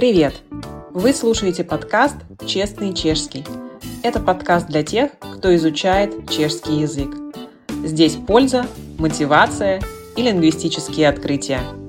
Привет! Вы слушаете подкаст «Честный чешский». Это подкаст для тех, кто изучает чешский язык. Здесь польза, мотивация и лингвистические открытия –